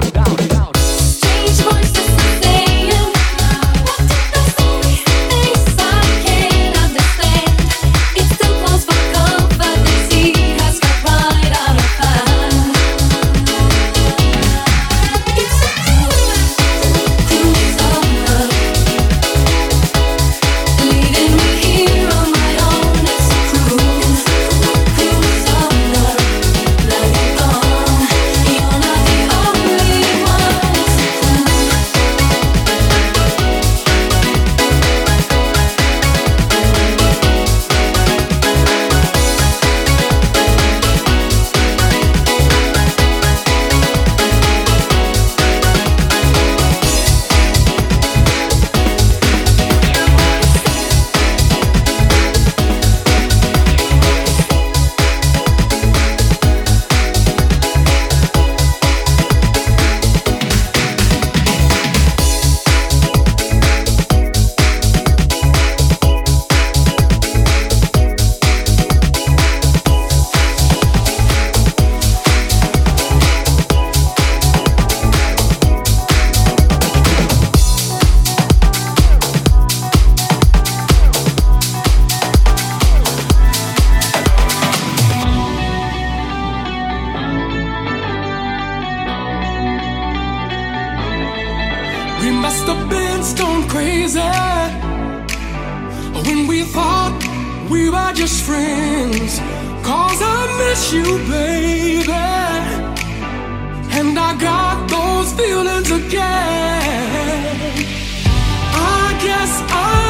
down, down. I got those feelings again. I guess I'm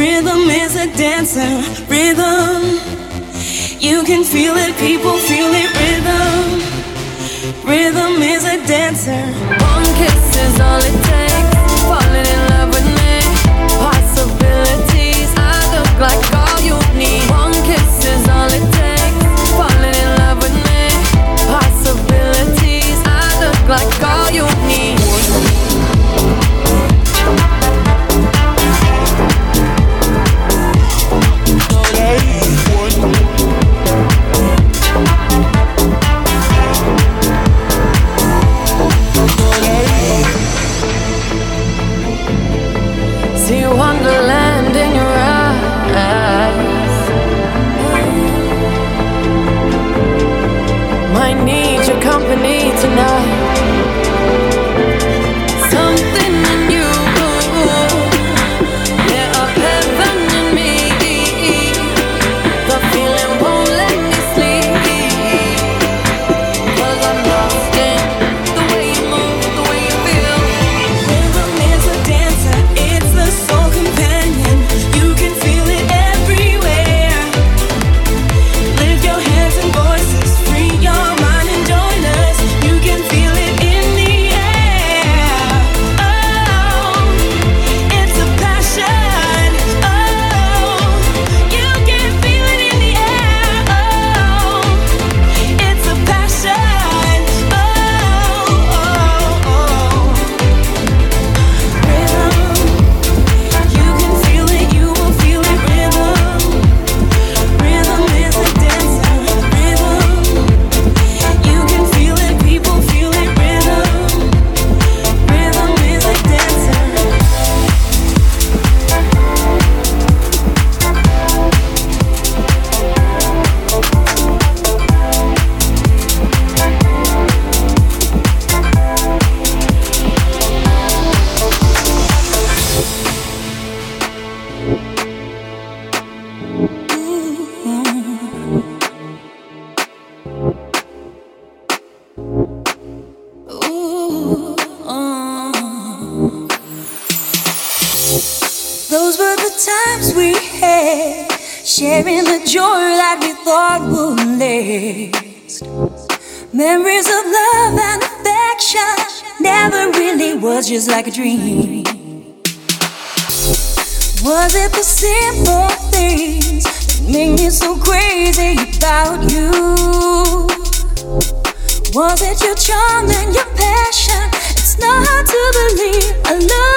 rhythm is a dancer. Rhythm, you can feel it, people feel it. Rhythm, Rhythm is a dancer. One kiss is all it takes. Falling in love with me. Possibilities. I look like all you need. One kiss is all it takes. Falling in love with me. Possibilities. I look like all you sharing the joy that we thought would last. Memories of love and affection never really was just like a dream. Was it the simple things that make me so crazy about you? Was it your charm and your passion? It's not hard to believe. I love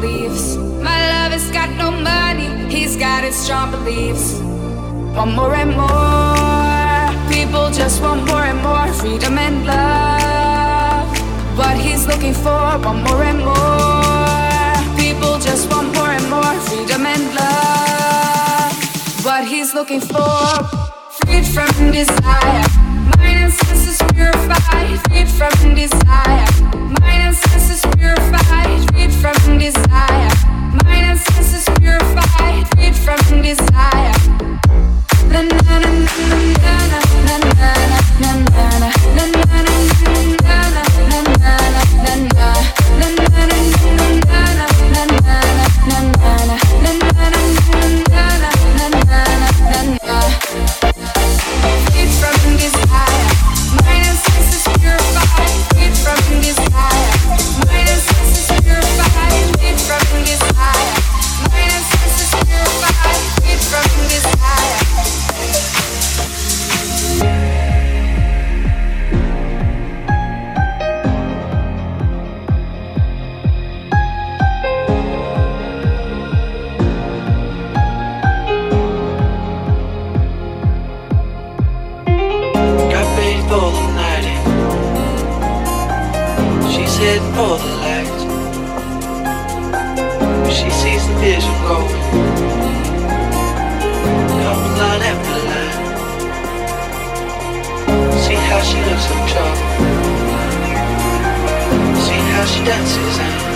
beliefs. My love has got no money, he's got his strong beliefs. Want more and more, people just want more and more freedom and love. What he's looking for, want more and more. People just want more and more freedom and love. What he's looking for, freed from desire. Senses purified, freed from desire. Mind and senses purified, freed from desire. Mind and senses purified, freed from desire. voices